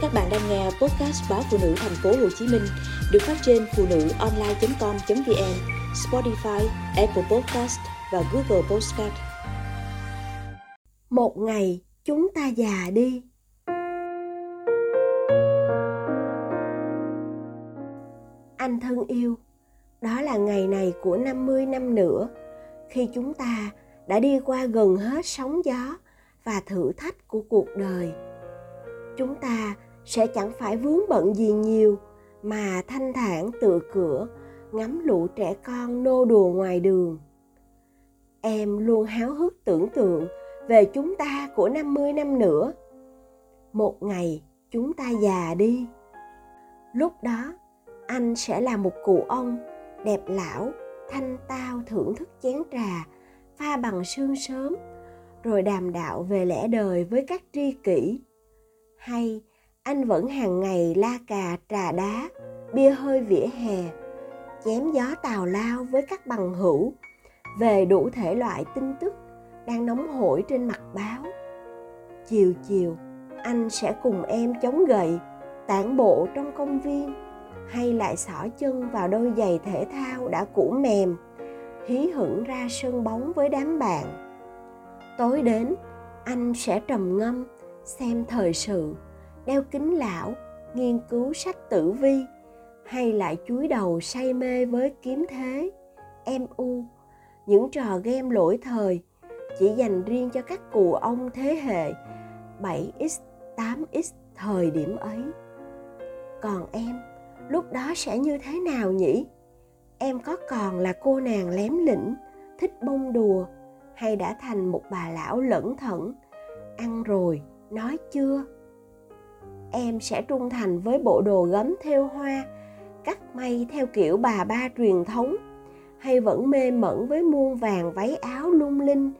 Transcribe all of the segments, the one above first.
Các bạn đang nghe podcast báo phụ nữ thành phố Hồ Chí Minh được phát trên phụ nữ online.com.vn, Spotify, Apple Podcast và Google Podcast. Một ngày chúng ta già đi. Anh thân yêu, đó là ngày này của 50 năm nữa, khi chúng ta đã đi qua gần hết sóng gió và thử thách của cuộc đời. Chúng ta sẽ chẳng phải vướng bận gì nhiều mà thanh thản tựa cửa ngắm lũ trẻ con nô đùa ngoài đường. Em luôn háo hức tưởng tượng về chúng ta của 50 năm nữa. Một ngày chúng ta già đi. Lúc đó, anh sẽ là một cụ ông đẹp lão, thanh tao thưởng thức chén trà pha bằng sương sớm rồi đàm đạo về lẽ đời với các tri kỷ hay anh vẫn hàng ngày la cà, trà đá, bia hơi vỉa hè, chém gió tào lao với các bằng hữu về đủ thể loại tin tức đang nóng hổi trên mặt báo. Chiều chiều, anh sẽ cùng em chống gậy, tản bộ trong công viên, hay lại xỏ chân vào đôi giày thể thao đã cũ mềm, hí hửng ra sân bóng với đám bạn. Tối đến, anh sẽ trầm ngâm, xem thời sự đeo kính lão nghiên cứu sách tử vi hay lại chúi đầu say mê với kiếm thế em u những trò game lỗi thời chỉ dành riêng cho các cụ ông thế hệ 7x, 8x thời điểm ấy. Còn em, lúc đó sẽ như thế nào nhỉ? Em có còn là cô nàng lém lĩnh, thích bông đùa hay đã thành một bà lão lẩn thẩn, ăn rồi, nói chưa? Em sẽ trung thành với bộ đồ gấm theo hoa, cắt may theo kiểu bà ba truyền thống, hay vẫn mê mẩn với muôn vàng váy áo lung linh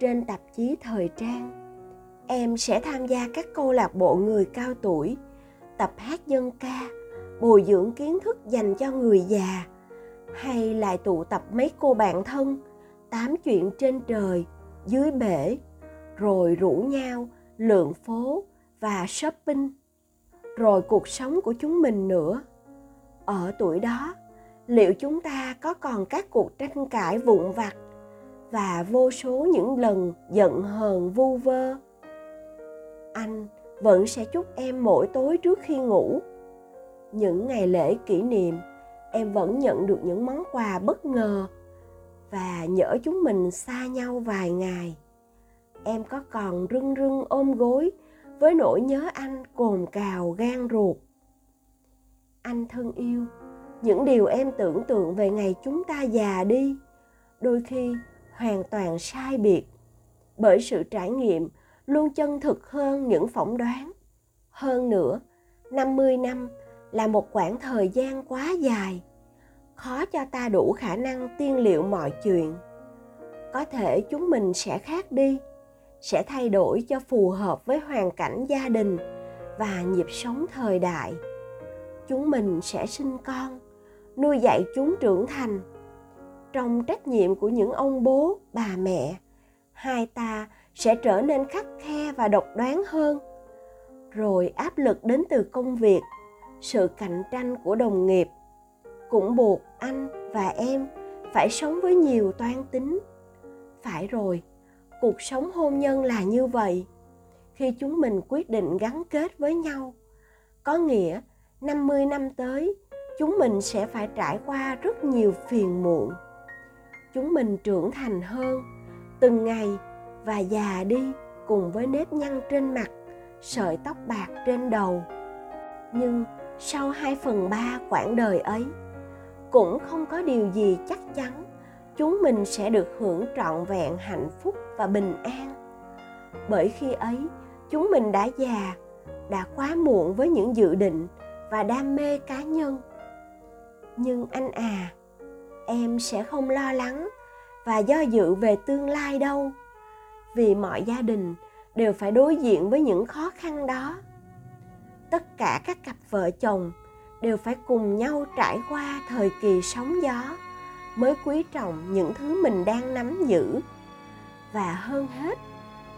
trên tạp chí thời trang. Em sẽ tham gia các câu lạc bộ người cao tuổi, tập hát dân ca, bồi dưỡng kiến thức dành cho người già, hay lại tụ tập mấy cô bạn thân, tám chuyện trên trời, dưới bể, rồi rủ nhau lượn phố và shopping rồi cuộc sống của chúng mình nữa. Ở tuổi đó, liệu chúng ta có còn các cuộc tranh cãi vụn vặt và vô số những lần giận hờn vu vơ? Anh vẫn sẽ chúc em mỗi tối trước khi ngủ. Những ngày lễ kỷ niệm, em vẫn nhận được những món quà bất ngờ và nhỡ chúng mình xa nhau vài ngày. Em có còn rưng rưng ôm gối với nỗi nhớ anh cồn cào gan ruột anh thân yêu những điều em tưởng tượng về ngày chúng ta già đi đôi khi hoàn toàn sai biệt bởi sự trải nghiệm luôn chân thực hơn những phỏng đoán. Hơn nữa, 50 năm là một quãng thời gian quá dài, khó cho ta đủ khả năng tiên liệu mọi chuyện. Có thể chúng mình sẽ khác đi, sẽ thay đổi cho phù hợp với hoàn cảnh gia đình và nhịp sống thời đại. Chúng mình sẽ sinh con, nuôi dạy chúng trưởng thành. Trong trách nhiệm của những ông bố, bà mẹ, hai ta sẽ trở nên khắc khe và độc đoán hơn. Rồi áp lực đến từ công việc, sự cạnh tranh của đồng nghiệp. Cũng buộc anh và em phải sống với nhiều toan tính. Phải rồi cuộc sống hôn nhân là như vậy. Khi chúng mình quyết định gắn kết với nhau, có nghĩa 50 năm tới, chúng mình sẽ phải trải qua rất nhiều phiền muộn. Chúng mình trưởng thành hơn, từng ngày và già đi cùng với nếp nhăn trên mặt, sợi tóc bạc trên đầu. Nhưng sau 2 phần 3 quãng đời ấy, cũng không có điều gì chắc chắn chúng mình sẽ được hưởng trọn vẹn hạnh phúc và bình an. Bởi khi ấy, chúng mình đã già, đã quá muộn với những dự định và đam mê cá nhân. Nhưng anh à em sẽ không lo lắng và do dự về tương lai đâu, vì mọi gia đình đều phải đối diện với những khó khăn đó. Tất cả các cặp vợ chồng đều phải cùng nhau trải qua thời kỳ sóng gió mới quý trọng những thứ mình đang nắm giữ. Và hơn hết,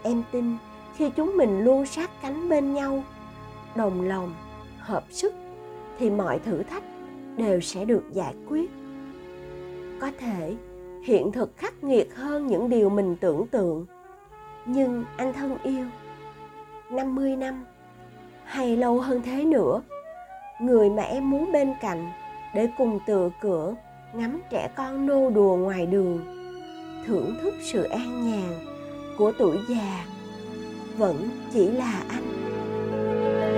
em tin khi chúng mình luôn sát cánh bên nhau, đồng lòng, hợp sức, thì mọi thử thách đều sẽ được giải quyết. Có thể hiện thực khắc nghiệt hơn những điều mình tưởng tượng. Nhưng anh thân yêu 50 năm, hay lâu hơn thế nữa, người mà em muốn bên cạnh để cùng tựa cửa ngắm trẻ con nô đùa ngoài đường, thưởng thức sự an nhàn của tuổi già, vẫn chỉ là anh